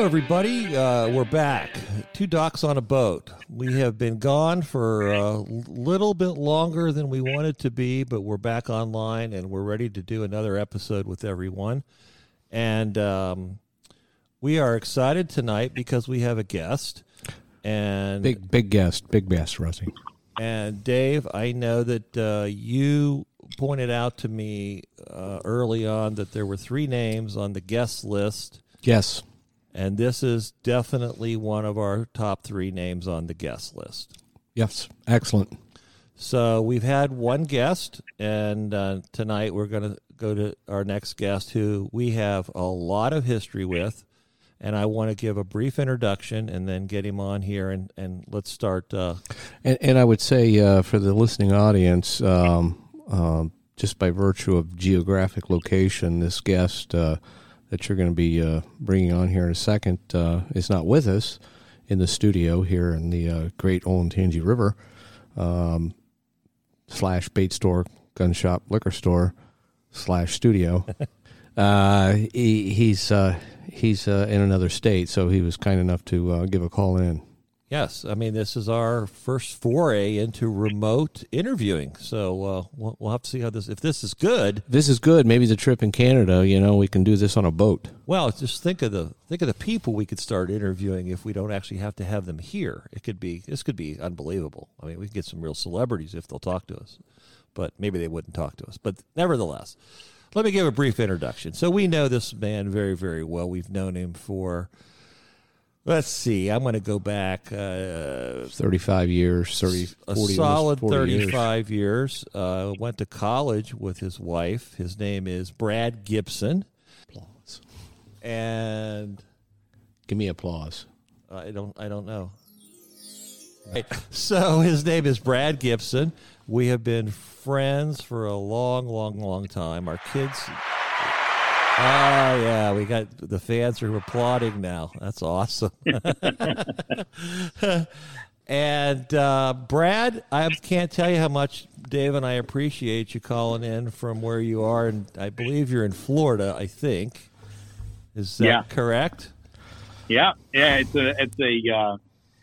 Hello everybody. Uh, we're back. Two Docs on a boat. We have been gone for a little bit longer than we wanted to be, but we're back online and we're ready to do another episode with everyone. And um, we are excited tonight because we have a guest. And Big big guest, big guest, Rusty. and Dave, I know that uh, you pointed out to me uh, early on that there were three names on the guest list. Yes. And this is definitely one of our top three names on the guest list. Yes. Excellent. So we've had one guest, and uh, tonight we're going to go to our next guest who we have a lot of history with. And I want to give a brief introduction and then get him on here, and, and let's start. Uh, And, and I would say uh, for the listening audience, um, um, just by virtue of geographic location, this guest uh, that you're going to be uh, bringing on here in a second uh, is not with us in the studio here in the uh, great Olentangy River um, slash bait store, gun shop, liquor store slash studio. uh, he, he's uh, he's uh, in another state, so he was kind enough to uh, give a call in. Yes, I mean, this is our first foray into remote interviewing. So uh, we'll, we'll have to see how this, if this is good, This is good. Maybe the trip in Canada. You know, we can do this on a boat. Well, just think of the think of the people we could start interviewing if we don't actually have to have them here. It could be this could be unbelievable. I mean, we could get some real celebrities if they'll talk to us, but maybe they wouldn't talk to us. But nevertheless, let me give a brief introduction. So we know this man very very well. We've known him for let's see. I'm going to go back uh, Thirty-five years, 30, a 40, solid 40 years. 35 years. Uh, went to college with his wife. His name is Brad Gibson, Applause. and Give me applause. I don't. I don't know. Right. So his name is Brad Gibson. We have been friends for a long, long, long time. Our kids. Ah, yeah, we got the fans are applauding now. That's awesome. and uh, Brad, I can't tell you how much Dave and I appreciate you calling in from where you are, and I believe you're in Florida. I think is that Yeah. correct? Yeah, yeah, it's a it's a uh,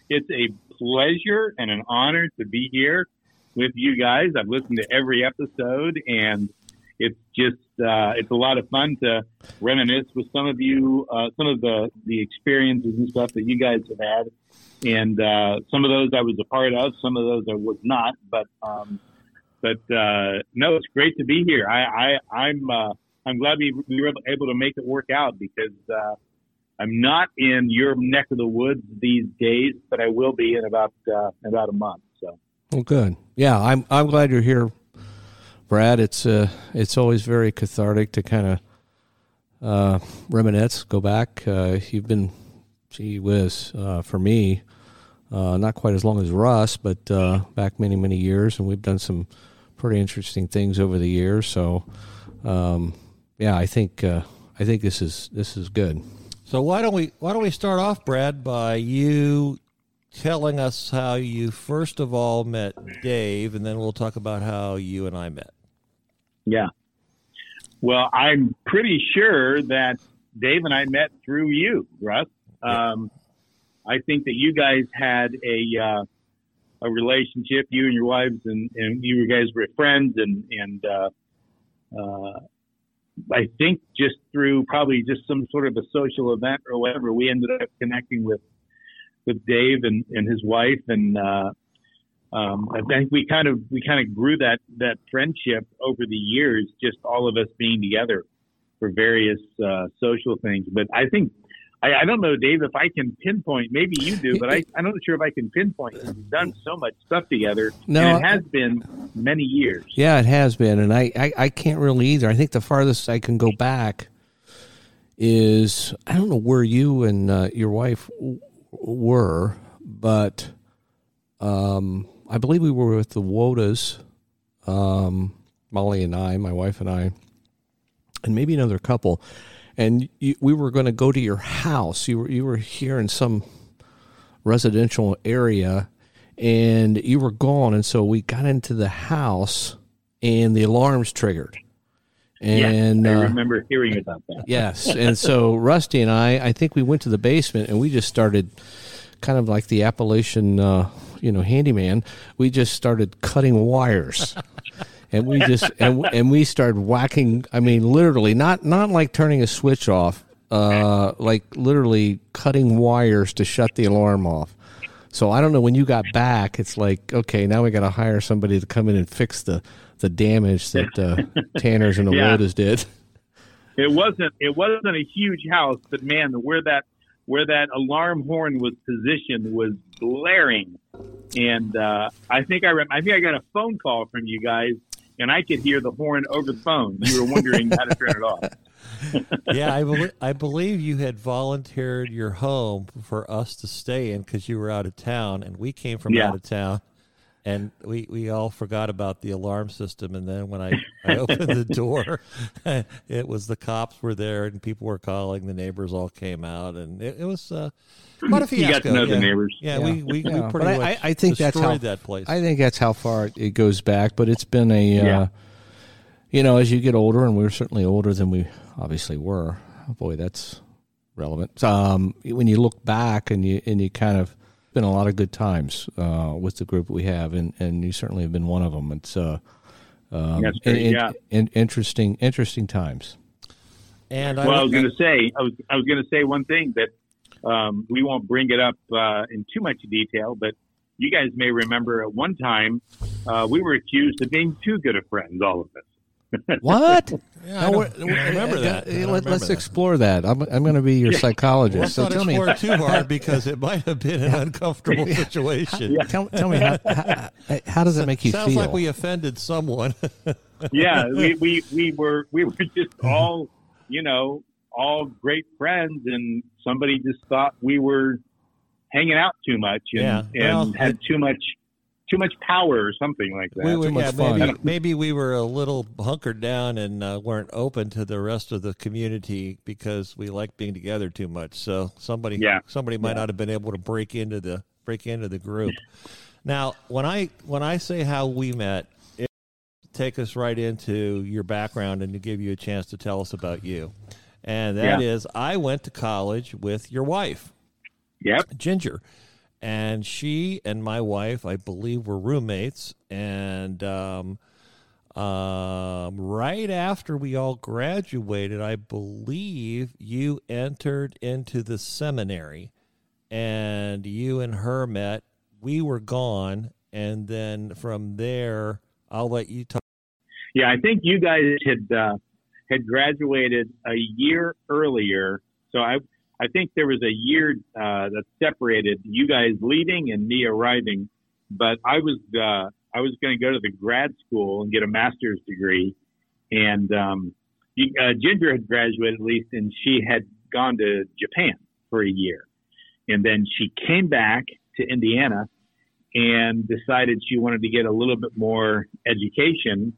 it's a pleasure and an honor to be here with you guys. I've listened to every episode, and it's just uh, it's a lot of fun to reminisce with some of you, uh, some of the the experiences and stuff that you guys have had, and uh, some of those I was a part of, some of those I was not, but um, but uh, no, it's great to be here. I, I I'm uh, I'm glad we, we were able to make it work out because. Uh, I'm not in your neck of the woods these days, but I will be in about about a month. So Well, good. Yeah, I'm. I'm glad you're here, Brad. It's uh, it's always very cathartic to kind of uh, reminisce, go back. Uh, you've been, gee whiz, uh, for me, uh, not quite as long as Russ, but uh, back many many years, and we've done some pretty interesting things over the years. So, um, yeah, I think uh, I think this is this is good. So why don't we why don't we start off, Brad, by you telling us how you first of all met Dave, and then we'll talk about how you and I met. Yeah. Well, I'm pretty sure that Dave and I met through you, Russ. Um, I think that you guys had a uh, a relationship, you and your wives, and, and you guys were friends, and and uh, uh, I think just through probably just some sort of a social event or whatever, we ended up connecting with with Dave and, and his wife, and uh, um, I think we kind of we kind of grew that that friendship over the years, just all of us being together for various uh, social things. But I think I, I don't know, Dave, if I can pinpoint. Maybe you do, but I, I'm not sure if I can pinpoint. We've done so much stuff together, No, and it has been many years. Yeah, it has been, and I, I, I can't really either. I think the farthest I can go back is I don't know where you and uh, your wife w- were, but um, I believe we were with the Wodas, um, Molly and I, my wife and I, and maybe another couple, and you, we were going to go to your house. You were you were here in some residential area and you were gone and so we got into the house and the alarms triggered And yes, I uh, remember hearing about that. yes, and so Rusty and I, I think we went to the basement and we just started, kind of like the Appalachian, uh, you know, handyman. We just started cutting wires. And we just and, and we started whacking. I mean, literally, not not like turning a switch off, uh, like literally cutting wires to shut the alarm off. So I don't know when you got back. It's like okay, now we got to hire somebody to come in and fix the the damage that uh, Tanners and the Yeah. Did. It wasn't it wasn't a huge house, but man, where that where that alarm horn was positioned was blaring, and uh, I think I rem- I think I got a phone call from you guys, and I could hear the horn over the phone. You were wondering how to turn it off. yeah, I, bel I believe you had volunteered your home for us to stay in because you were out of town, and we came from Yeah. out of town, and we, we all forgot about the alarm system. And then when I, I opened the door, it was the cops were there, and people were calling. The neighbors all came out, and it, it was uh, quite a fiasco. You got to know yeah. the neighbors. Yeah, Yeah. we we, Yeah, we pretty but I- much I- I think that's destroyed how- that place. I think that's how far it goes back, but it's been a, Yeah. uh, you know, as you get older, and we're certainly older than we obviously were. Oh boy, that's relevant. Um, when you look back and you and you kind of been a lot of good times uh, with the group we have, and, and you certainly have been one of them. It's uh, um, That's great, in- yeah. in- interesting, interesting times. and Well, I was going to say, I was, I was going to say one thing that um, we won't bring it up uh, in too much detail, but you guys may remember at one time uh, we were accused of being too good of friends, all of us. What? Yeah, I don't- we're- I remember that. I don't let, us that. explore that. I'm, I'm going to be your psychologist. Let's so tell me, explore it too hard because it might have been an uncomfortable situation. tell, tell me how, how, how does it make you Sounds feel? like we offended someone. yeah, we, we, we were we were just mm-hmm. all you know all great friends, and somebody just thought we were hanging out too much and, Yeah, well, and had too much too much power or something like that. we were, too much yeah, fun. maybe, maybe we were a little hunkered down and uh, weren't open to the rest of the community because we liked being together too much. So somebody, Yeah. somebody might not have been able to break into the break into the group. now, when I when I say how we met, it take us right into your background and to give you a chance to tell us about you. And that Yeah. is, I went to college with your wife. Yep. Ginger. And she and my wife, I believe, were roommates. And um, um, right after we all graduated, I believe you entered into the seminary and you and her met. We were gone. And then from there, I'll let you talk. Yeah, I think you guys had uh, had graduated a year earlier, so I I think there was a year uh, that separated you guys leaving and me arriving. But I was uh, I was going to go to the grad school and get a master's degree, and um, uh, Ginger had graduated at least, and she had gone to Japan for a year, and then she came back to Indiana and decided she wanted to get a little bit more education.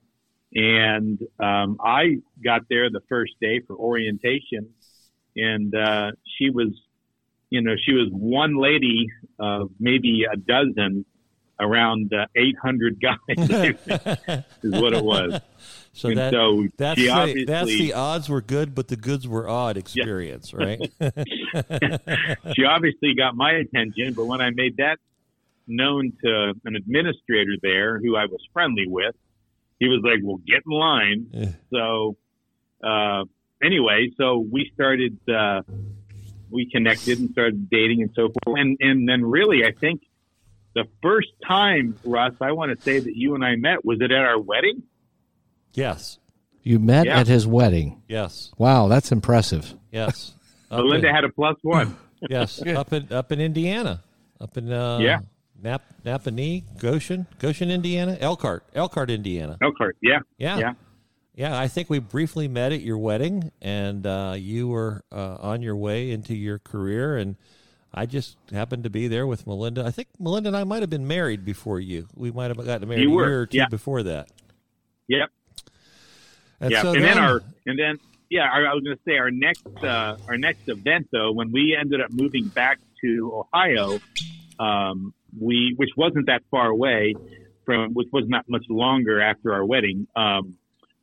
And um, I got there the first day for orientation, and uh, she was, you know, she was one lady of maybe a dozen around uh, 800 guys is what it was. So that, so that's, the, that's the odds were good, but the goods were odd experience, right? she obviously got my attention, but when I made that known to an administrator there who I was friendly with, he was like, "Well, get in line." So, uh, anyway, so we started, uh, we connected and started dating and so forth. And and then really, I think the first time, Russ, I want to say that you and I met was it at our wedding? yes, You met Yeah. at his wedding. yes, Wow, that's impressive. yes. Up Belinda in- had a plus one. yes, up in up in Indiana, up in uh, Yeah. Nap Nappanee, Goshen, Goshen, Indiana, Elkhart, Elkhart, Indiana. Elkhart, yeah, Yeah, yeah. Yeah. I think we briefly met at your wedding, and uh, you were uh, on your way into your career, and I just happened to be there with Melinda. I think Melinda and I might have been married before you. We might have gotten married You a were, year or two yeah. before that. Yep. And yeah, so and then, then- our and then yeah, our, I was going to say our next uh, our next event though, when we ended up moving back to Ohio, um, we which wasn't that far away from which was not much longer after our wedding. Um,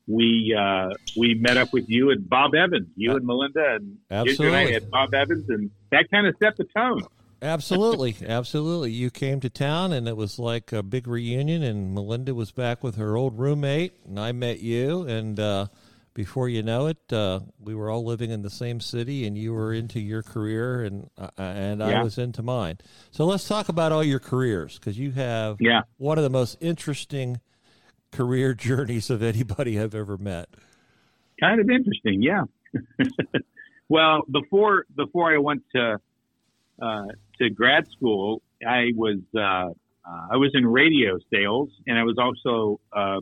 we uh, we met up with you and Bob Evans, you and Melinda, and Absolutely. and I had Bob Evans, and that kind of set the tone. Absolutely, absolutely. You came to town, and it was like a big reunion. And Melinda was back with her old roommate, and I met you. And uh, before you know it, uh, we were all living in the same city, and you were into your career, and uh, and I was into mine. So let's talk about all your careers, because you have Yeah. one of the most interesting career journeys of anybody I've ever met. kind of interesting, yeah. well, before before I went to uh, to grad school, I was uh, uh, I was in radio sales, and I was also uh,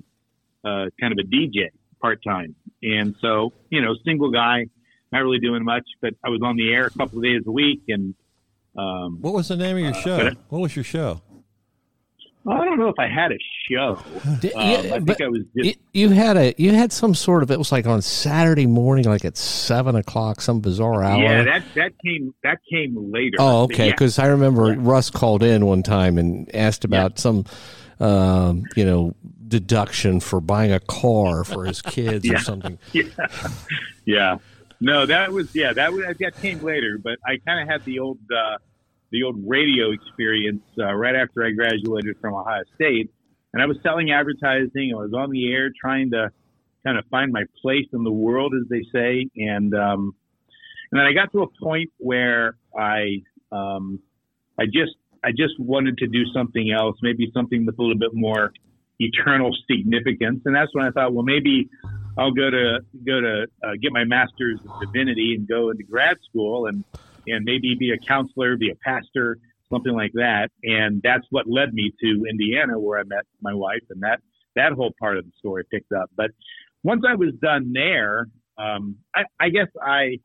uh, kind of a DJ part time. And so, you know, single guy, not really doing much, but I was on the air a couple of days a week, and um, What was the name of your show? but- What was your show? I don't know if I had a show. D- Um, yeah, I think I was just you, you had a you had some sort of it was like on Saturday morning, like at seven o'clock, some bizarre hour. yeah. That that came that came later. Oh, okay. yeah. Because I remember Russ called in one time and asked about some, um, you know, deduction for buying a car for his kids or something. yeah, yeah. No, that was yeah. That was that came later, but I kind of had the old uh, the old radio experience uh, right after I graduated from Ohio State, and I was selling advertising. I was on the air trying to kind of find my place in the world, as they say, and um, and then I got to a point where I um, I just I just wanted to do something else, maybe something with a little bit more eternal significance, and that's when I thought, well, maybe I'll go to go to uh, get my master's in divinity and go into grad school. And and maybe be a counselor, be a pastor, something like that. And that's what led me to Indiana, where I met my wife, and that that whole part of the story picked up. But once I was done there, um, I, I guess I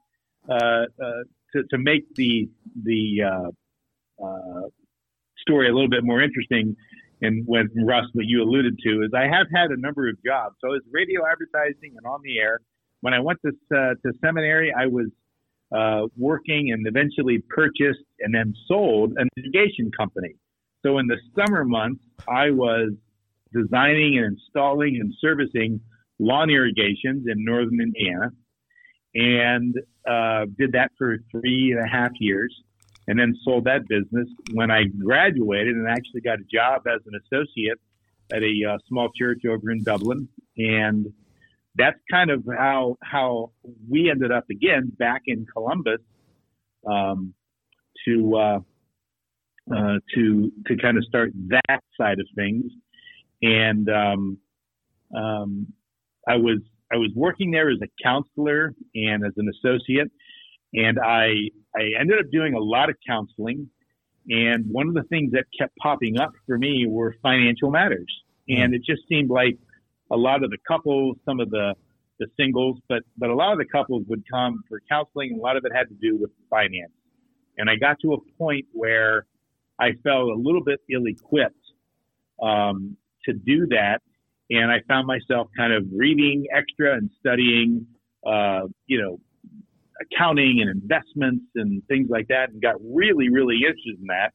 uh, uh, to to make the the uh, uh, story a little bit more interesting. And when Russ, what you alluded to is I have had a number of jobs. So I was radio advertising and on the air. When I went to uh, to seminary, I was uh, working and eventually purchased and then sold an irrigation company. So in the summer months, I was designing and installing and servicing lawn irrigations in northern Indiana, and uh, did that for three and a half years and then sold that business when I graduated and actually got a job as an associate at a uh, small church over in Dublin. And that's kind of how how we ended up again back in Columbus um, to uh, uh, to to kind of start that side of things. And um, um, I was I was working there as a counselor and as an associate, and I I ended up doing a lot of counseling. And one of the things that kept popping up for me were financial matters. And it just seemed like a lot of the couples, some of the, the singles, but, but a lot of the couples would come for counseling. And a lot of it had to do with finance. And I got to a point where I felt a little bit ill equipped um, to do that. And I found myself kind of reading extra and studying, uh, you know, accounting and investments and things like that and got really, really interested in that.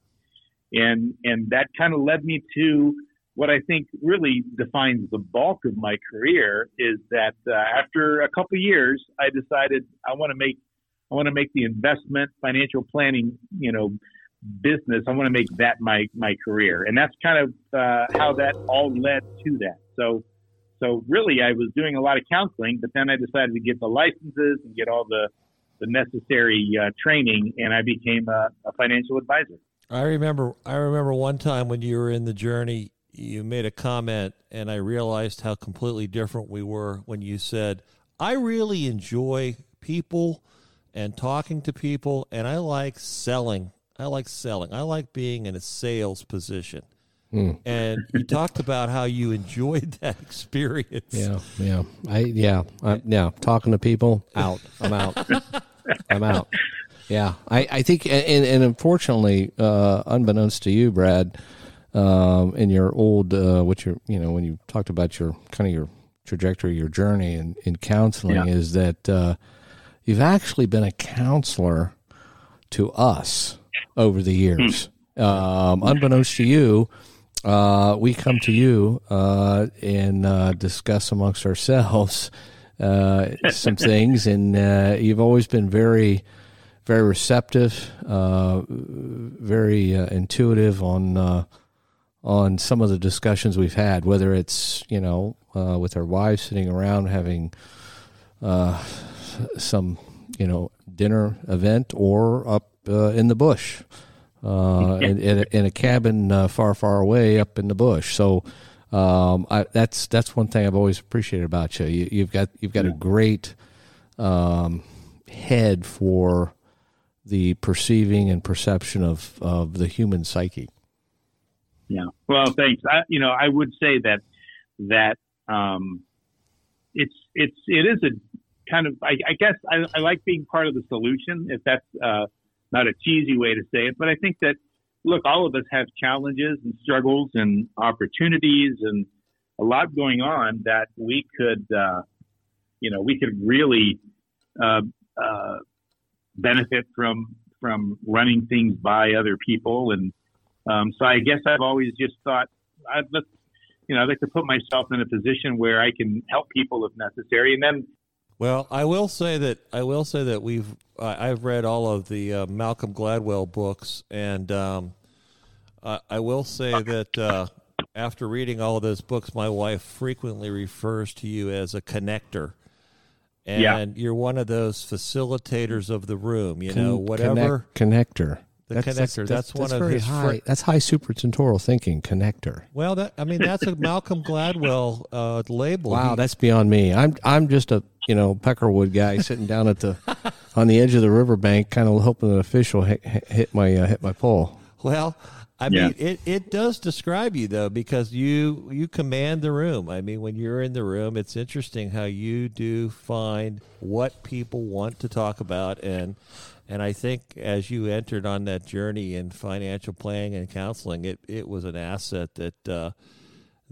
And, and that kind of led me to what I think really defines the bulk of my career is that uh, after a couple years, I decided I want to make, I want to make the investment financial planning, you know, business. I want to make that my, my career. And that's kind of uh, how that all led to that. So, so really I was doing a lot of counseling, but then I decided to get the licenses and get all the, the necessary uh, training, and I became a, a financial advisor. I remember I remember one time when you were in the journey, you made a comment and I realized how completely different we were when you said, "I really enjoy people and talking to people and I like selling. I like selling. I like being in a sales position." And you talked about how you enjoyed that experience. Yeah, yeah, I yeah, I, yeah. Talking to people, out. I'm out. I'm out. Yeah, I, I think, and, and unfortunately, uh, unbeknownst to you, Brad, um, in your old, uh, what you you know, when you talked about your kind of your trajectory, your journey in, in counseling, Yeah. is that uh, you've actually been a counselor to us over the years. Um, unbeknownst to you, uh, we come to you uh, and uh, discuss amongst ourselves uh, some things, and uh, you've always been very, very receptive, uh, very intuitive on on some of the discussions we've had, whether it's you know with our wives sitting around having some you know dinner event or up in the bush uh, in, in, a, in, a, cabin uh, far, far away up in the bush. So um, I, that's that's one thing I've always appreciated about you. you have got you've got a great um, head for the perceiving and perception of, of the human psyche. Yeah. Well, thanks. I, you know, I would say that that um, it's it's it is a kind of I, I guess I, I, like being part of the solution if that's uh, not a cheesy way to say it, but I think that look, all of us have challenges and struggles and opportunities and a lot going on that we could, uh, you know, we could really uh, uh, benefit from from running things by other people. And um, so I guess I've always just thought I'd let, you know, I'd like to put myself in a position where I can help people if necessary. And then well, I will say that I will say that we've I've read all of the uh, Malcolm Gladwell books, and um, I, I, will say that uh, after reading all of those books, my wife frequently refers to you as a connector, and yeah. you're one of those facilitators of the room. You know, whatever connect- connector. The that's, connector. That's, that's, that's one that's of his high. Fr- that's high supratentorial thinking. Connector. Well, that I mean, that's a Malcolm Gladwell uh, label. Wow, he, that's beyond me. I'm I'm just a you know peckerwood guy sitting down at the on the edge of the riverbank, kind of hoping an official hit, hit my uh, hit my pole. Well, I yeah. mean, it, it does describe you though because you you command the room. I mean, when you're in the room, it's interesting how you do find what people want to talk about and and I think as you entered on that journey in financial planning and counseling, it, it was an asset that uh,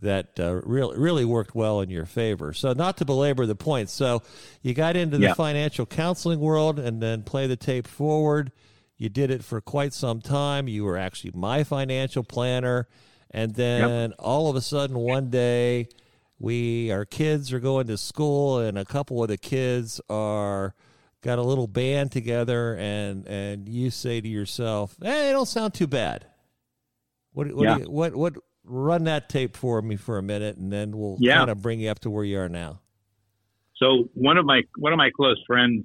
that uh, really really worked well in your favor. So not to belabor the point, so you got into the yeah. financial counseling world and then play the tape forward. You did it for quite some time. You were actually my financial planner, and then yep. all of a sudden one day, we our kids are going to school, and a couple of the kids are got a little band together and and you say to yourself, "Hey, it don't sound too bad." What what yeah. you, what what run that tape for me for a minute and then we'll yeah. kind of bring you up to where you are now. So one of my one of my close friends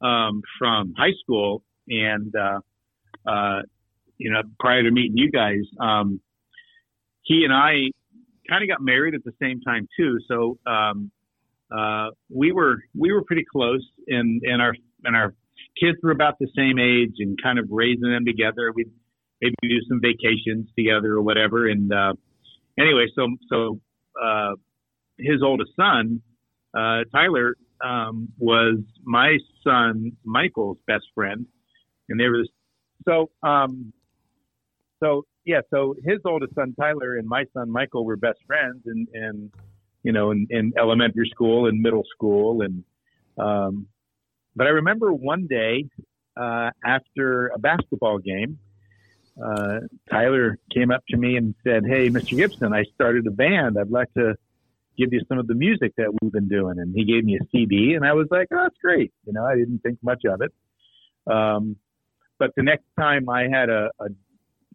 um, from high school and uh, uh, you know prior to meeting you guys, um, he and I kind of got married at the same time too. So um, uh, we were we were pretty close, and and our and our kids were about the same age, and kind of raising them together. We'd maybe do some vacations together or whatever. And uh, anyway, so so uh, his oldest son, uh, Tyler, um, was my son Michael's best friend, and they were so um, so yeah. So his oldest son Tyler and my son Michael were best friends, and and you know, in, in elementary school and middle school. And, um, but I remember one day, uh, after a basketball game, uh, Tyler came up to me and said, Hey, Mr. Gibson, I started a band. I'd like to give you some of the music that we've been doing. And he gave me a CD and I was like, Oh, that's great. You know, I didn't think much of it. Um, but the next time I had a, a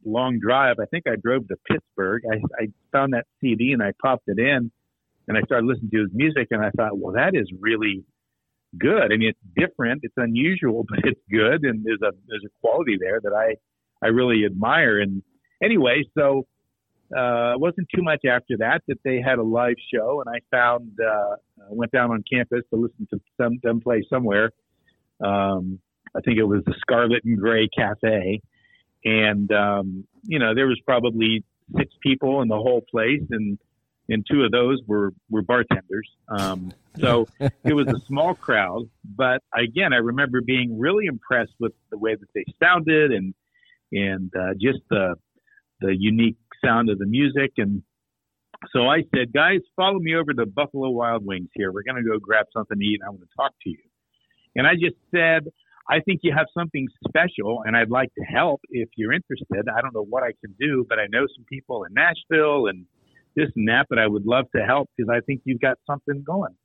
long drive, I think I drove to Pittsburgh. I, I found that CD and I popped it in and I started listening to his music, and I thought, well, that is really good. I mean, it's different, it's unusual, but it's good, and there's a there's a quality there that I I really admire. And anyway, so uh, it wasn't too much after that that they had a live show, and I found uh, I went down on campus to listen to some them play somewhere. Um, I think it was the Scarlet and Gray Cafe, and um, you know there was probably six people in the whole place, and and two of those were were bartenders. Um, so it was a small crowd, but again, I remember being really impressed with the way that they sounded and and uh, just the the unique sound of the music. And so I said, guys, follow me over to Buffalo Wild Wings here. We're going to go grab something to eat. and I want to talk to you. And I just said, I think you have something special, and I'd like to help if you're interested. I don't know what I can do, but I know some people in Nashville and this and that, but I would love to help because I think you've got something going.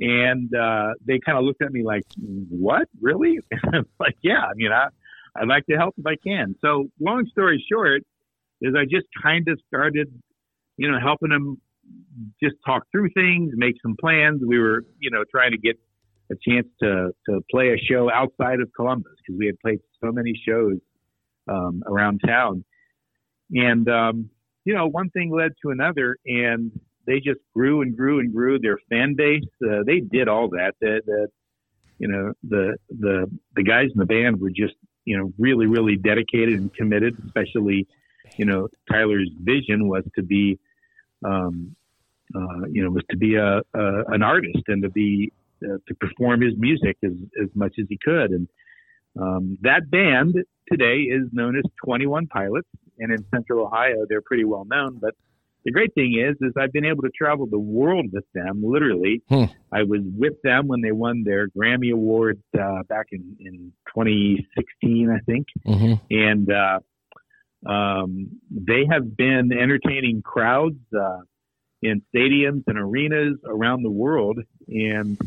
And uh, they kind of looked at me like, "What? Really?" Like, "Yeah. I mean, I I'd like to help if I can." So, long story short, is I just kind of started, you know, helping them just talk through things, make some plans. We were, you know, trying to get a chance to to play a show outside of Columbus because we had played so many shows um, around town, and um, you know, one thing led to another, and they just grew and grew and grew. Their fan base, uh, they did all that. That, that you know, the the the guys in the band were just you know really really dedicated and committed. Especially, you know, Tyler's vision was to be, um, uh, you know, was to be a, a an artist and to be uh, to perform his music as as much as he could. And um, that band today is known as Twenty One Pilots, and in Central Ohio, they're pretty well known. But the great thing is, is I've been able to travel the world with them. Literally, Hmm. I was with them when they won their Grammy Award uh, back in in 2016, I think hmm and uh, um, they have been entertaining crowds uh, in stadiums and arenas around the world. And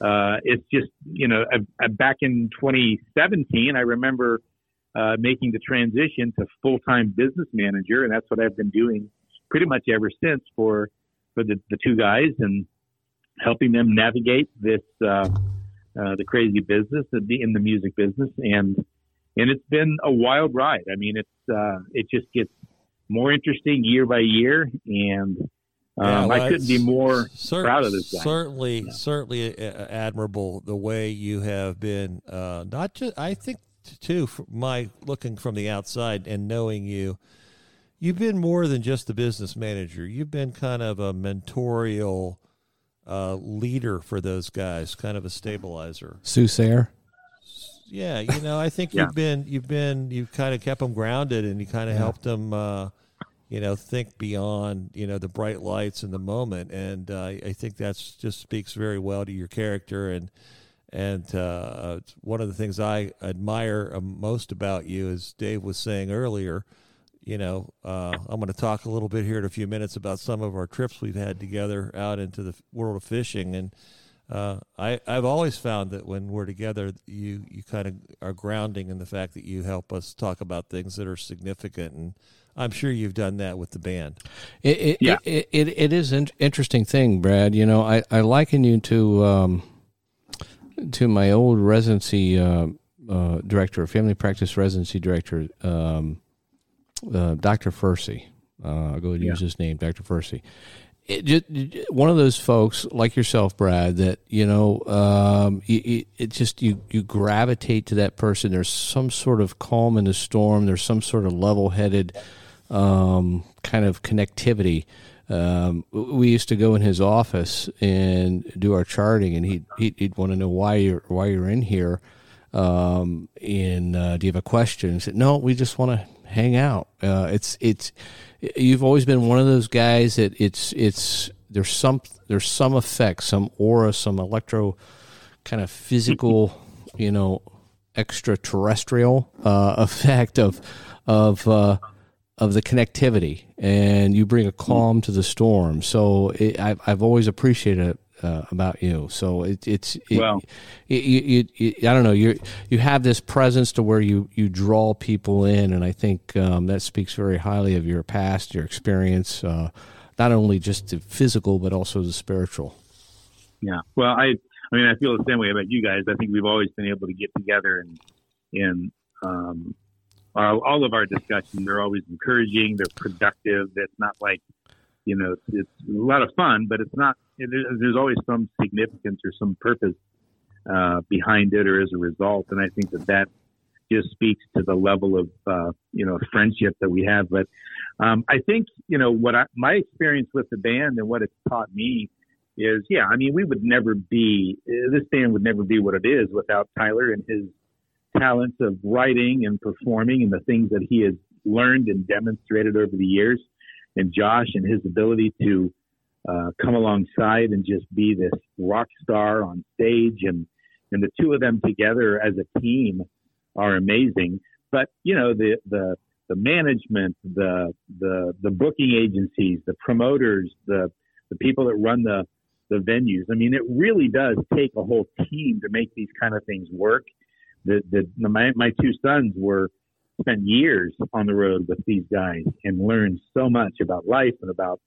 uh, it's just, you know, uh, uh, back in 2017, I remember uh, making the transition to full time business manager, and that's what I've been doing pretty much ever since for for the, the two guys and helping them navigate this uh, uh, the crazy business in the, in the music business and and it's been a wild ride. I mean, it's uh, it just gets more interesting year by year, and um, Yeah, well, I couldn't be more cer- proud of this guy. Certainly, Yeah. certainly uh, admirable the way you have been. Uh, not just, I think, too, my looking from the outside and knowing you, you've been more than just the business manager. You've been kind of a mentorial uh, leader for those guys, kind of a stabilizer. Soothsayer. Yeah, you know, I think Yeah. you've been you've been you've kind of kept them grounded, and you kind of Yeah. helped them, uh, you know, think beyond you know the bright lights and the moment, and uh, I think that's just speaks very well to your character, and and uh, one of the things I admire uh, most about you, as Dave was saying earlier. You know, uh, I'm going to talk a little bit here in a few minutes about some of our trips we've had together out into the world of fishing, and uh, I, I've always found that when we're together, you, you kind of are grounding in the fact that you help us talk about things that are significant, and I'm sure you've done that with the band. It it, Yeah. it, it, it is an interesting thing, Brad. You know, I, I liken you to um, to my old residency uh, uh, director, family practice residency director, um, uh, Dr. Fursey. Uh, I'll go ahead and use his name, Dr. Fursey. It just, one of those folks like yourself, Brad, that you know, um, it, it just you you gravitate to that person. There's some sort of calm in the storm. There's some sort of level-headed um, kind of connectivity. Um, we used to go in his office and do our charting, and he'd he'd, want to know why you're why you're in here. Um, and uh, do you have a question? He said, "No, we just want to hang out." Uh, it's it's you've always been one of those guys that it's it's there's some there's some effect, some aura, some electro kind of physical, you know, extraterrestrial uh, effect of of uh, of the connectivity, and you bring a calm to the storm. So it, I've I've always appreciated it uh, about you. So it, it's it, Well- you, you, you, I don't know you you have this presence to where you you draw people in, and I think um, that speaks very highly of your past, your experience, uh, not only just the physical but also the spiritual. Yeah. Well, I I mean, I feel the same way about you guys. I think we've always been able to get together and and um, our, all of our discussions are always encouraging. They're productive. It's not like you know, it's, a lot of fun, but it's not. There's always some significance or some purpose uh, behind it, or as a result. And I think that that just speaks to the level of uh, you know friendship that we have. But um, I think you know what I, my experience with the band and what it's taught me is yeah i mean we would never be uh, this band would never be what it is without tyler and his talents of writing and performing and the things that he has learned and demonstrated over the years and josh and his ability to uh, come alongside and just be this rock star on stage and and the two of them together as a team are amazing. But you know the the the management, the the the booking agencies, the promoters, the the people that run the the venues. I mean, it really does take a whole team to make these kind of things work. The the, the my my two sons were spent years on the road with these guys and learned so much about life and about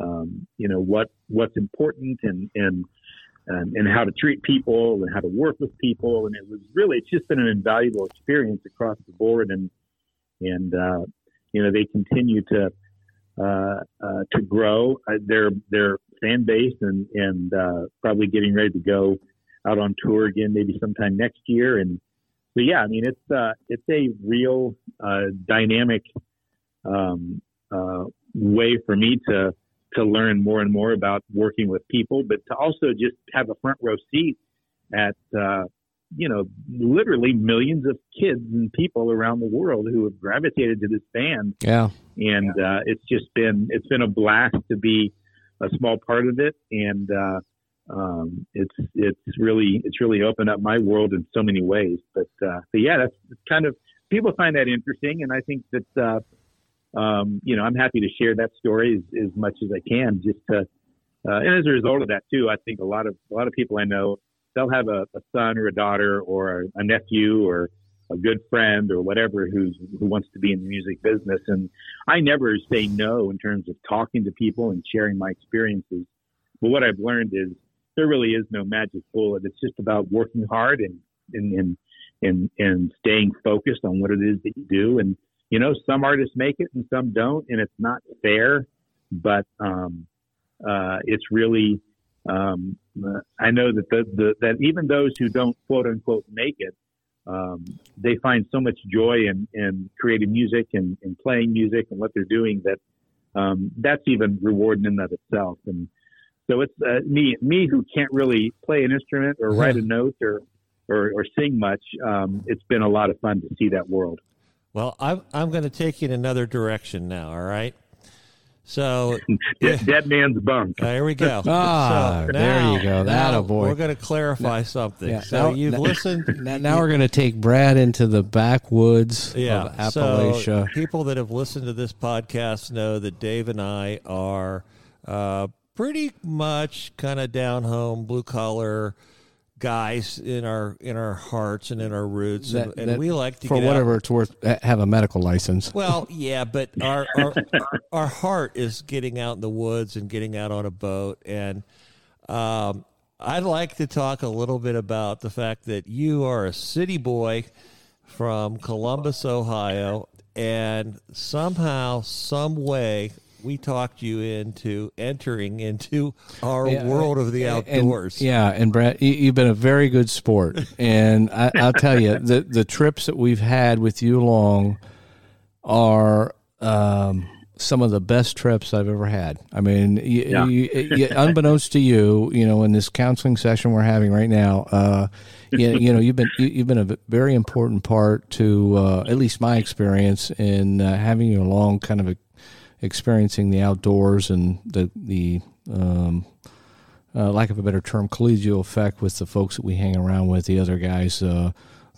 um, you know what what's important and and and, and how to treat people and how to work with people. And it was really it's just been an invaluable experience across the board. And and uh, you know they continue to uh, uh, to grow. Uh, their their fan base and and uh, probably getting ready to go out on tour again maybe sometime next year. And so yeah I mean it's uh, it's a real dynamic um, way for me to to learn more and more about working with people, but to also just have a front row seat at, uh, you know, literally millions of kids and people around the world who have gravitated to this band. Yeah. And, uh, it's just been, it's been a blast to be a small part of it. And, uh, um, it's, it's really, it's really opened up my world in so many ways. But, uh, but yeah, that's kind of, people find that interesting. And I think that, uh, um, you know, I'm happy to share that story as, as much as I can just to, uh, and as a result of that too, I think a lot of, a lot of people I know, they'll have a, a son or a daughter or a nephew or a good friend or whatever who's, who wants to be in the music business. And I never say no in terms of talking to people and sharing my experiences. But what I've learned is there really is no magic bullet. It's just about working hard and, and, and, and, and staying focused on what it is that you do. And, you know, some artists make it and some don't, and it's not fair. But um, uh, it's really, um, uh, I know that the, the that even those who don't quote unquote make it, um, they find so much joy in, in creating music and, and playing music and what they're doing that um, that's even rewarding in of itself. And so it's uh, me, me who can't really play an instrument or write a note or, or, or sing much. Um, it's been a lot of fun to see that world. Well, I'm I'm going to take you in another direction now. All right. So dead, dead man's bunk. There we go. Ah, so there you go. That a boy. We're going to clarify something. Yeah, so now, you've now, listened. Now, now we're going to take Brad into the backwoods yeah, of Appalachia. So people that have listened to this podcast know that Dave and I are uh, pretty much kind of down home, blue collar guys in our in our hearts and in our roots, that, and, and that, we like to get for whatever out. it's worth have a medical license. Well, yeah, but our, our our heart is getting out in the woods and getting out on a boat, and um, I'd like to talk a little bit about the fact that you are a city boy from Columbus, Ohio, and somehow, some way, we talked you into entering into our yeah, world of the outdoors. And, yeah, and Brad, you, have been a very good sport, and I, will tell you the the trips that we've had with you along are. Um, some of the best trips I've ever had. I mean, you, yeah. you, you, unbeknownst to you, you know, in this counseling session we're having right now, uh, you, you, know, you've been you've been a very important part to uh, at least my experience in uh, having you along, kind of a experiencing the outdoors and the the um, uh, lack of a better term, collegial effect with the folks that we hang around with, the other guys, uh,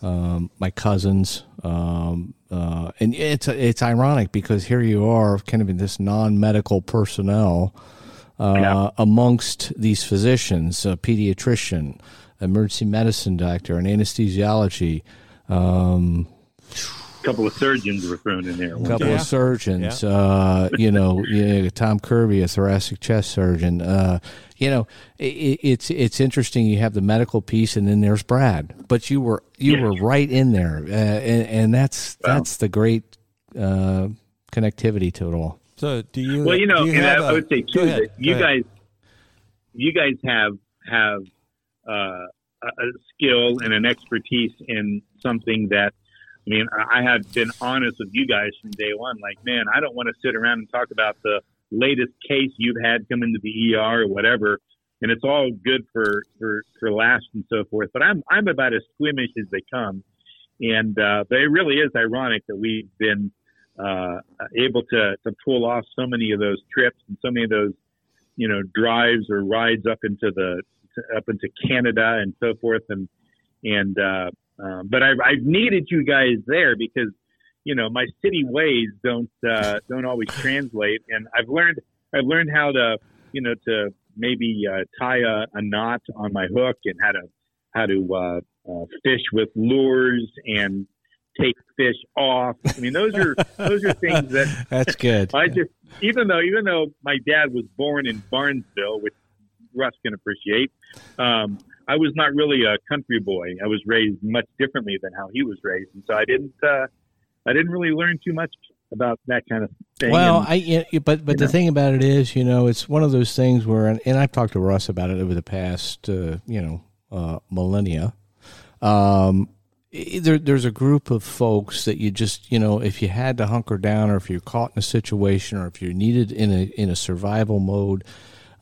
um, my cousins, um, uh, and it's it's ironic because here you are, kind of in this non-medical personnel uh, yeah. amongst these physicians, a pediatrician, emergency medicine doctor, an anesthesiology. Um, couple of surgeons were thrown in there. A couple yeah. of surgeons, yeah. uh, you know, you know, Tom Kirby, a thoracic chest surgeon. Uh, you know, it, it's it's interesting. You have the medical piece, and then there's Brad. But you were you yeah. were right in there, uh, and, and, that's wow. that's the great uh, connectivity to it all. So, do you? Well, you know, you and I, a, I would say too that you guys, you guys have have uh, a skill and an expertise in something that I mean, I have been honest with you guys from day one. Like, man, I don't want to sit around and talk about the latest case you've had come into the ER or whatever. And it's all good for, for, for laughs and so forth. But I'm, I'm about as squeamish as they come. And, uh, but it really is ironic that we've been, uh, able to, to pull off so many of those trips and so many of those, you know, drives or rides up into the, up into Canada and so forth. And, and uh, uh, but I've, I've needed you guys there because you know my city ways don't uh, don't always translate, and I've learned I've learned how to you know to maybe uh, tie a, a knot on my hook and how to how to uh, uh, fish with lures and take fish off. I mean, those are those are things that That's good. I just even though even though my dad was born in Barnesville, which Russ can appreciate, um, I was not really a country boy. I was raised much differently than how he was raised, and so I didn't uh, I didn't really learn too much about that kind of thing. Well, And- I yeah, but but the know. thing about it is, you know, it's one of those things where, and, and I've talked to Russ about it over the past, uh, you know, uh, millennia. Um, there, there's a group of folks that you just, you know, if you had to hunker down, or if you're caught in a situation, or if you're needed in a in a survival mode,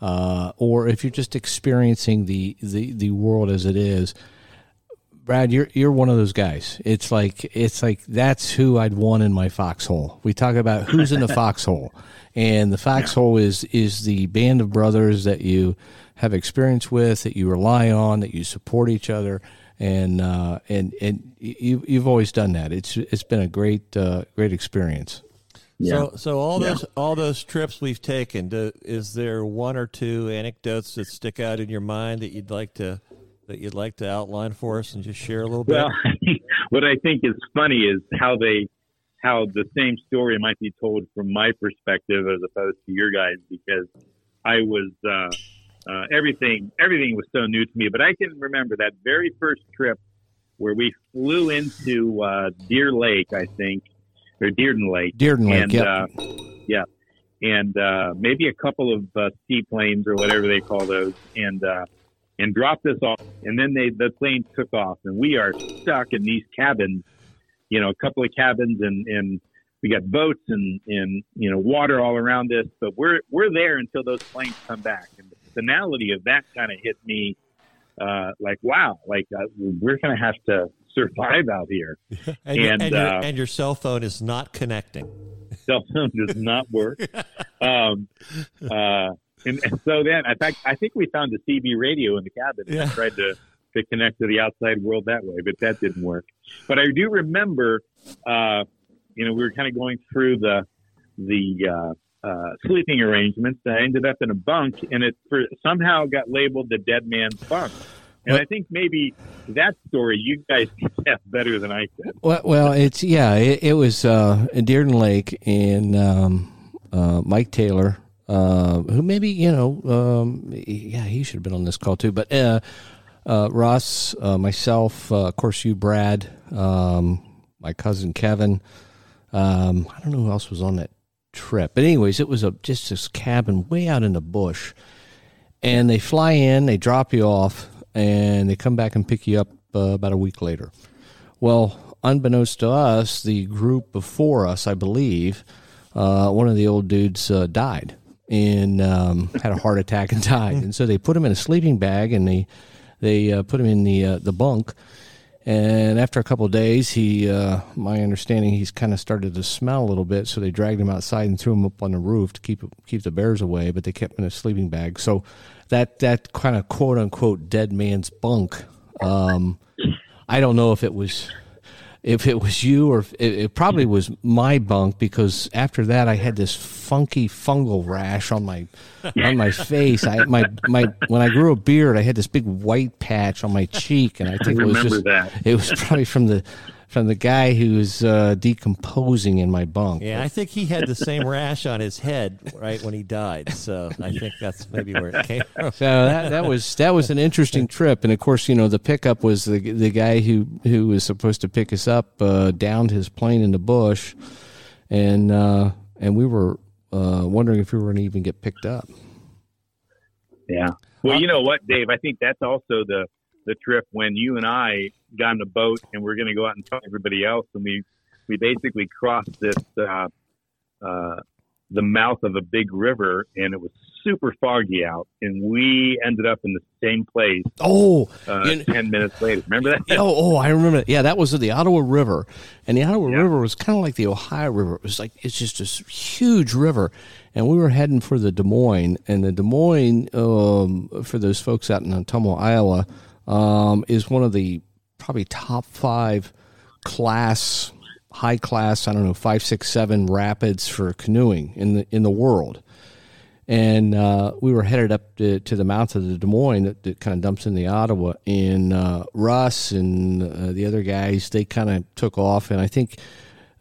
uh, or if you're just experiencing the the the world as it is. Brad, you're you're one of those guys. It's like it's like that's who I'd want in my foxhole. We talk about who's in the foxhole, and the foxhole is is the band of brothers that you have experience with, that you rely on, that you support each other, and uh, and and you you've always done that. It's it's been a great uh, great experience. So, so all Yeah. those all those trips we've taken, do, is there one or two anecdotes that stick out in your mind that you'd like to that you'd like to outline for us and just share a little bit? Well, what I think is funny is how they, how the same story might be told from my perspective as opposed to your guys because I was uh, uh, everything everything was so new to me. But I can remember that very first trip where we flew into uh, Deer Lake, I think, or Dearden Lake, Dearden Lake, and yep. uh, yeah, and uh, maybe a couple of uh, seaplanes or whatever they call those, and uh, and dropped us off. And then they the plane took off, and we are stuck in these cabins. You know, a couple of cabins, and and we got boats and and you know water all around us, but we're we're there until those planes come back. And the finality of that kind of hit me, uh, like wow, like uh, we're gonna have to survive out here. and, your- and, and, your, uh, and your cell phone is not connecting. cell phone does not work. Um, uh, and, and so then, in fact, I think we found a CB radio in the cabin and Yeah. tried to, to connect to the outside world that way, but that didn't work. But I do remember, uh, you know, we were kind of going through the the uh, uh, sleeping arrangements. I ended up in a bunk, and it for, somehow got labeled the dead man's bunk. And What? I think maybe that story you guys have better than I can. Well, well, it's yeah, it, it was uh, Dearden Lake and um, uh, Mike Taylor, uh, who maybe you know, um, yeah, he should have been on this call too. But uh, uh, Russ, uh, myself, uh, of course, you, Brad, um, my cousin Kevin. Um, I don't know who else was on that trip, but anyways, it was a just this cabin way out in the bush, and they fly in, they drop you off, and they come back and pick you up uh, about a week later. Well, unbeknownst to us, the group before us, I believe, uh, one of the old dudes uh, died and um, had a heart attack and died. And so they put him in a sleeping bag and they they uh, put him in the uh, the bunk. And after a couple days, he, uh, my understanding, he's kind of started to smell a little bit. So they dragged him outside and threw him up on the roof to keep keep the bears away. But they kept him in a sleeping bag. So that that kind of quote unquote dead man's bunk. Um, I don't know if it was if it was you or it, it probably mm-hmm. was my bunk because after that I had this funky fungal rash on my on my face. I my my when I grew a beard, I had this big white patch on my cheek, and I think it was just that. it was probably from the from the guy who was uh, decomposing in my bunk. Yeah, I think he had the same rash on his head right when he died. So I think that's maybe where it came from. So that that was that was an interesting trip, and of course, you know, the pickup was the the guy who who was supposed to pick us up uh, downed his plane in the bush, and uh, and we were uh, wondering if we were going to even get picked up. Yeah. Well, you know what, Dave? I think that's also the the trip when you and I got in a boat and we're going to go out and tell everybody else, and we we basically crossed this uh, uh, the mouth of a big river, and it was super foggy out, and we ended up in the same place Oh, uh, You- ten minutes later. Remember that? oh, oh! I remember. That. Yeah, that was the Ottawa River, and the Ottawa Yeah. River was kind of like the Ohio River. It was like it's just this huge river, and we were heading for the Des Moines, and the Des Moines, um, for those folks out in Ottumwa, Iowa, um, is one of the probably top five class, high class. I don't know, five, six, seven rapids for canoeing in the in the world. And uh, we were headed up to, to, the mouth of the Des Moines that, that kind of dumps in the Ottawa. And uh, Russ and uh, the other guys, they kind of took off. And I think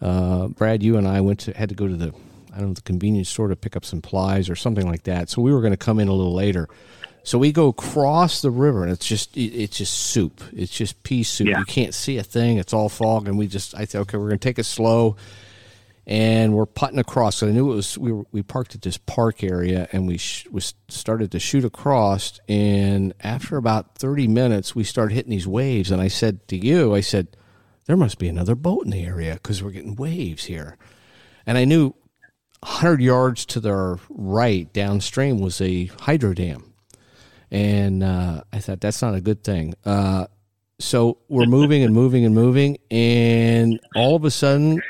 uh, Brad, you and I went to had to go to the I don't know the convenience store to pick up some plies or something like that. So we were going to come in a little later. So we go across the river, and it's just it's just soup. It's just pea soup. Yeah. You can't see a thing. It's all fog, and we just I said, okay, we're going to take it slow, and we're putting across. So I knew it was we were, we parked at this park area, and we sh- was started to shoot across. And after about thirty minutes, we started hitting these waves, and I said to you, I said there must be another boat in the area because we're getting waves here. And I knew 100 yards to the right downstream was a hydro dam. And uh, I thought that's not a good thing. Uh, so we're moving and moving and moving. And all of a sudden,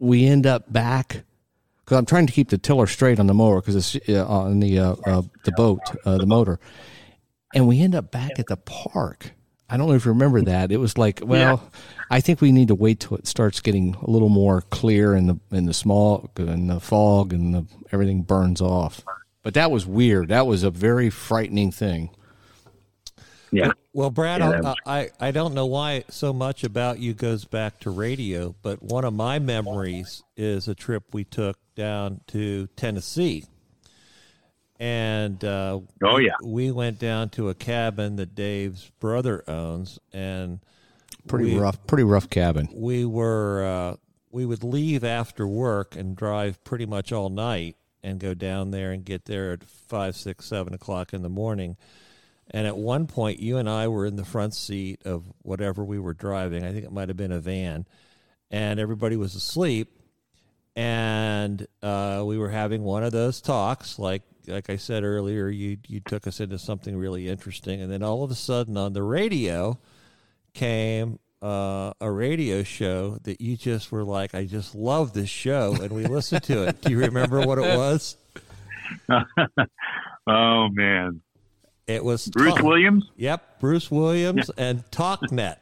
we end up back because I'm trying to keep the tiller straight on the mower because it's uh, on the uh, uh, the boat, uh, the motor, and we end up back at the park I don't know if you remember that. It was like, well, yeah. I think we need to wait till it starts getting a little more clear in the in the small and the fog and the, everything burns off. But that was weird. That was a very frightening thing. Yeah. Well, Brad, yeah. I I don't know why so much about you goes back to radio, but one of my memories is a trip we took down to Tennessee and uh, oh yeah, we went down to a cabin that Dave's brother owns, and pretty we, rough, pretty rough cabin. We were uh, we would leave after work and drive pretty much all night and go down there and get there at five, six, seven o'clock in the morning. And at one point, you and I were in the front seat of whatever we were driving. I think it might have been a van, and everybody was asleep. And uh, we were having one of those talks, like like I said earlier, you you took us into something really interesting, and then all of a sudden on the radio came uh, a radio show that you just were like, I just love this show, and we listened to it. Do you remember what it was? oh man, it was Bruce Talk. Williams. Yep, Bruce Williams yeah. and TalkNet.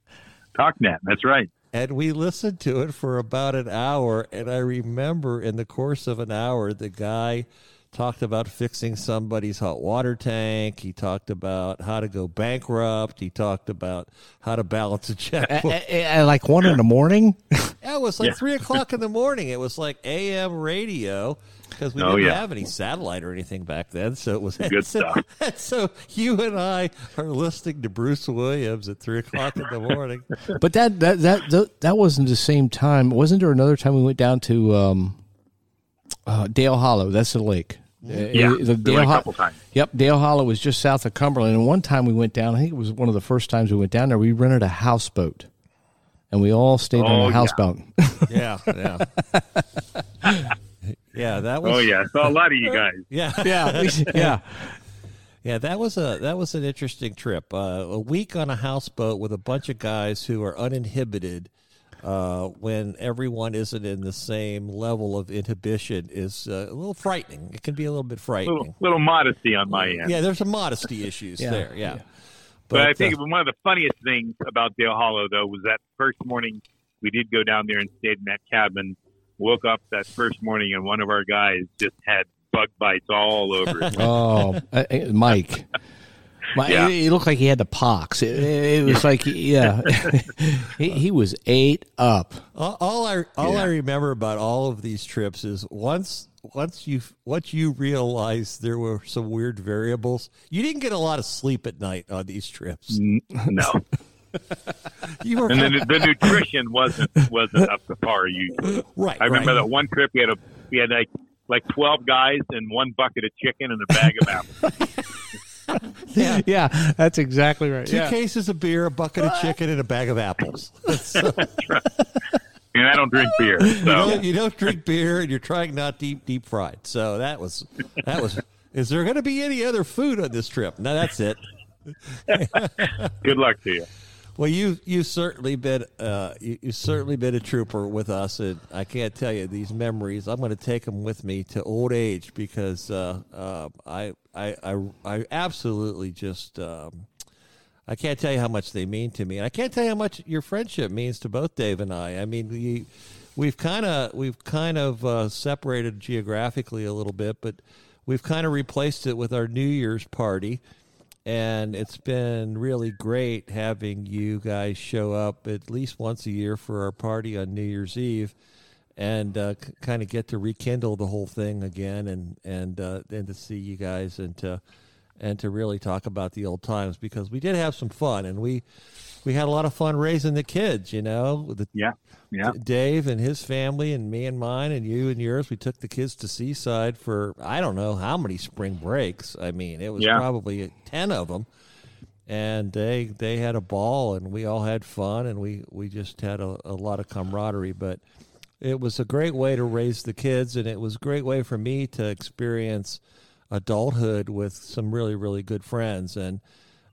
TalkNet, that's right. And we listened to it for about an hour, and I remember in the course of an hour, the guy talked about fixing somebody's hot water tank. He talked about how to go bankrupt. He talked about how to balance a checkbook. At, at like one in the morning? yeah, it was like yeah. three o'clock in the morning. It was like AM radio because we oh, didn't yeah. have any satellite or anything back then. So it was good so, stuff. So you and I are listening to Bruce Williams at three o'clock in the morning. But that that that that wasn't the same time. Wasn't there another time we went down to um, uh, Dale Hollow? That's the lake. Yeah, the Dale Ho- Yep, Dale Hollow was just south of Cumberland. And one time we went down. I think it was one of the first times we went down there. We rented a houseboat, and we all stayed oh, on a houseboat. Yeah, yeah, yeah. yeah, that was. Oh yeah, so a lot of you guys. Yeah, yeah, yeah. Yeah, that was a that was an interesting trip. Uh, a week on a houseboat with a bunch of guys who are uninhibited uh, when everyone isn't in the same level of inhibition is uh, a little frightening. It can be a little bit frightening. Little, little modesty on my end. Yeah, there's some modesty issues yeah, there. Yeah. yeah. But, but, I think uh, one of the funniest things about Dale Hollow, though, was that first morning we did go down there and stayed in that cabin. Woke up that first morning, and one of our guys just had bug bites all over. oh, uh, uh, Mike. My, yeah. He looked like he had the pox. It, it was like, yeah, he, he, was ate up. All, all I all yeah. I remember about all of these trips is once once you once you realized there were some weird variables, you didn't get a lot of sleep at night on these trips. No. you were and then the, the nutrition wasn't wasn't up to par usually. Right. I remember right. that one trip we had a we had like like twelve guys and one bucket of chicken and a bag of apples. yeah. yeah, that's exactly right. Two yeah. cases of beer, a bucket of chicken, and a bag of apples. So. And I don't drink beer. So. You, don't, you, don't, drink beer, and you're trying not deep deep fried. So that was that was. Is there going to be any other food on this trip? No, that's it. Good luck to you. Well, you you certainly been uh, you, you certainly been a trooper with us, and I can't tell you these memories. I'm going to take them with me to old age because uh, uh, I, I I I absolutely just um, I can't tell you how much they mean to me, and I can't tell you how much your friendship means to both Dave and I. I mean, we we've kind of we've kind of uh, separated geographically a little bit, but we've kind of replaced it with our New Year's party, and it's been really great having you guys show up at least once a year for our party on New Year's Eve. And uh, c- kind of get to rekindle the whole thing again, and and uh, and to see you guys, and to and to really talk about the old times because we did have some fun and we we had a lot of fun raising the kids you know the, Yeah, yeah. dave and his family and me and mine and you and yours. We took the kids to seaside for i don't know how many spring breaks. I mean it was Yeah. probably 10 of them and they they had a ball and we all had fun and we we just had a, a lot of camaraderie. But it was a great way to raise the kids and it was a great way for me to experience adulthood with some really really good friends. And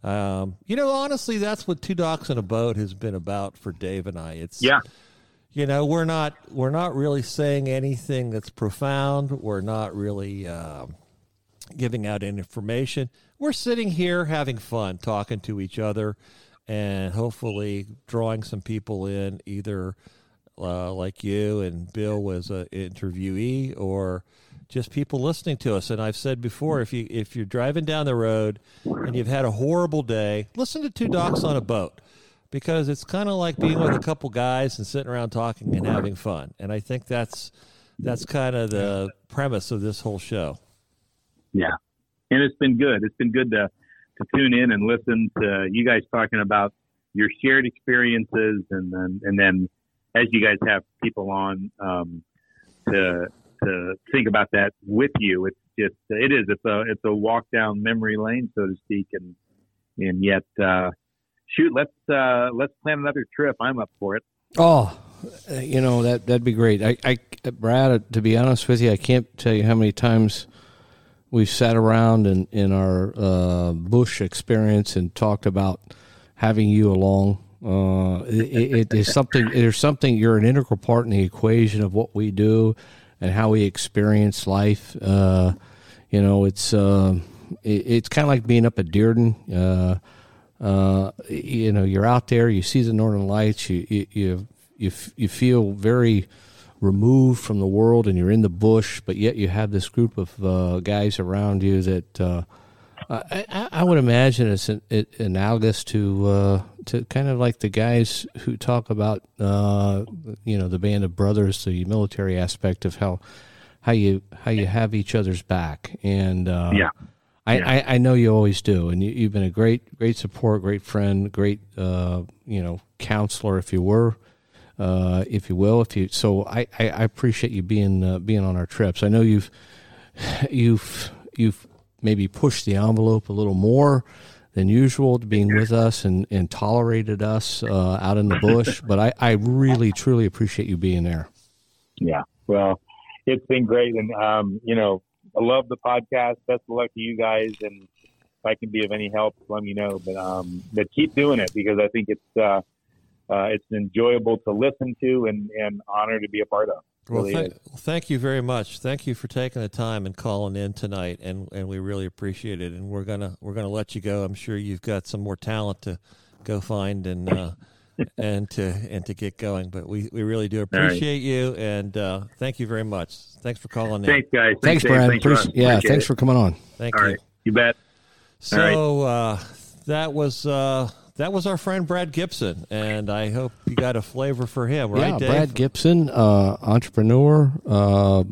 um, you know honestly that's what two Docs and a boat has been about for dave and i. It's Yeah, you know we're not we're not really saying anything that's profound. We're not really um, giving out any information. We're sitting here having fun talking to each other and hopefully drawing some people in either uh, like you and bill was an interviewee or just people listening to us and i've said before if you if you're driving down the road and you've had a horrible day listen to two docs on a boat because it's kind of like being with a couple guys and sitting around talking and having fun. And I think that's that's kind of the premise of this whole show. yeah. And it's been good. It's been good to to tune in and listen to you guys talking about your shared experiences, and then and then as you guys have people on um, to to think about that with you, it's just it is it's a it's a walk down memory lane, so to speak, and and yet. Uh, Shoot, let's uh, let's plan another trip. I'm up for it. Oh, you know that that'd be great. I, I, Brad, to be honest with you, I can't tell you how many times we've sat around in in our uh, bush experience and talked about having you along. Uh, it, it is something. There's something. You're an integral part in the equation of what we do and how we experience life. Uh, you know, it's uh, it, it's kind of like being up at Dearden. Uh, uh, you know, you're out there, you see the northern lights, you you you you, you feel very removed from the world, and you're in the bush, but yet you have this group of uh, guys around you that. Uh, I, I- would imagine it's an, it, analogous to uh, to kind of like the guys who talk about uh, you know the band of brothers, the military aspect of how how you how you have each other's back, and uh, Yeah. I, Yeah. I, I know you always do, and you, you've been a great great support, great friend, great uh, you know counselor, if you were, uh, if you will, if you. So I, I, I appreciate you being uh, being on our trips. I know you've you've you've maybe pushed the envelope a little more than usual to being with us and, and tolerated us uh, out in the bush, but I, I really truly appreciate you being there. Yeah. Well, it's been great. And, um, you know, I love the podcast. Best of luck to you guys. And if I can be of any help, let me know. But, um, but keep doing it because I think it's, uh, uh, it's enjoyable to listen to and, and honor to be a part of. Well, Really thank, well, thank you very much. Thank you for taking the time and calling in tonight, and, and we really appreciate it. And we're gonna we're gonna let you go. I'm sure you've got some more talent to go find and uh, and to and to get going. But we, we really do right. appreciate you, and uh, thank you very much. Thanks for calling in. Thanks, guys. Thanks, Dave. Brad. Thanks, Appreci- yeah, Appreciate thanks it. for coming on. Thank All you. right. You bet. All right. So uh, that was uh, that was our friend Brad Gibson, and I hope you got a flavor for him, right, yeah, Dave? Brad Gibson, uh, entrepreneur, uh, uh,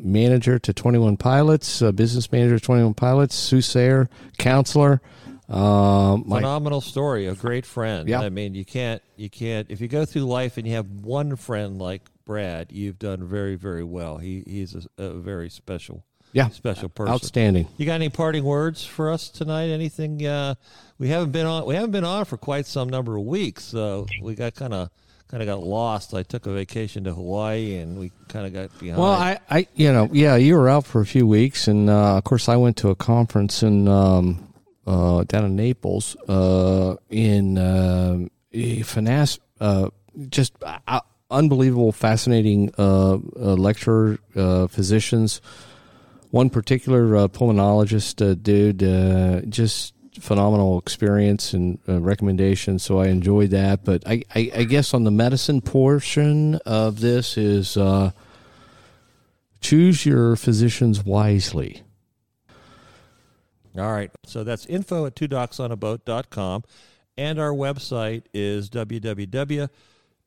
manager to 21 Pilots, uh, business manager to 21 Pilots, soothsayer, counselor. Uh, my, phenomenal story a great friend Yeah. i mean you can't you can't if you go through life and you have one friend like brad you've done very very well he he's a, a very special yeah, special person outstanding. you got any parting words for us tonight anything uh we haven't been on we haven't been on for quite some number of weeks so we got kind of kind of got lost i took a vacation to hawaii and we kind of got behind Well, I, I, you know, yeah, you were out for a few weeks, and uh, of course, I went to a conference in um, uh, down in Naples uh, in uh, Finas, uh, just uh, unbelievable, fascinating uh, uh, lecturer, uh, physicians. One particular uh, pulmonologist uh, dude, uh, just phenomenal experience and uh, recommendation, so I enjoyed that. But I, I, I guess on the medicine portion of this is uh, choose your physicians wisely. All right. So that's info at two docsonaboat.com. And our website is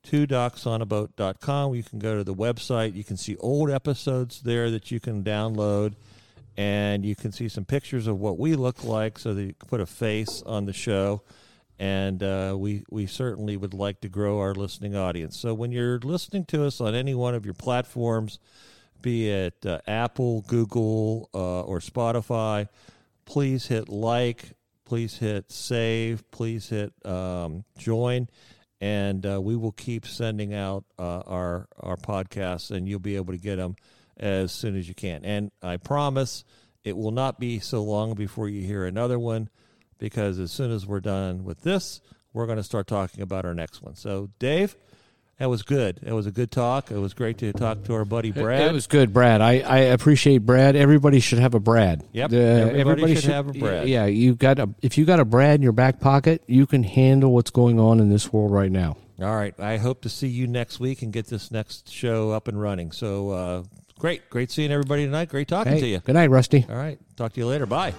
www.twodocsonaboat.com. You can go to the website. You can see old episodes there that you can download. And you can see some pictures of what we look like so that you can put a face on the show. And uh, we, we certainly would like to grow our listening audience. So when you're listening to us on any one of your platforms, be it uh, Apple, Google, uh, or Spotify, please hit like, please hit save, please hit um, join, and uh, we will keep sending out uh, our our podcasts, and you'll be able to get them as soon as you can. And I promise it will not be so long before you hear another one, because as soon as we're done with this, we're going to start talking about our next one. So, Dave. That was good. It was a good talk. It was great to talk to our buddy Brad. It, was good, Brad. I, I appreciate Brad. Everybody should have a Brad. Yep. Uh, everybody, everybody, should, have a Brad. Yeah, you got a, if you got a Brad in your back pocket, you can handle what's going on in this world right now. All right. I hope to see you next week and get this next show up and running. So uh, great, great seeing everybody tonight. Great talking hey, to you. Good night, Rusty. All right. Talk to you later. Bye.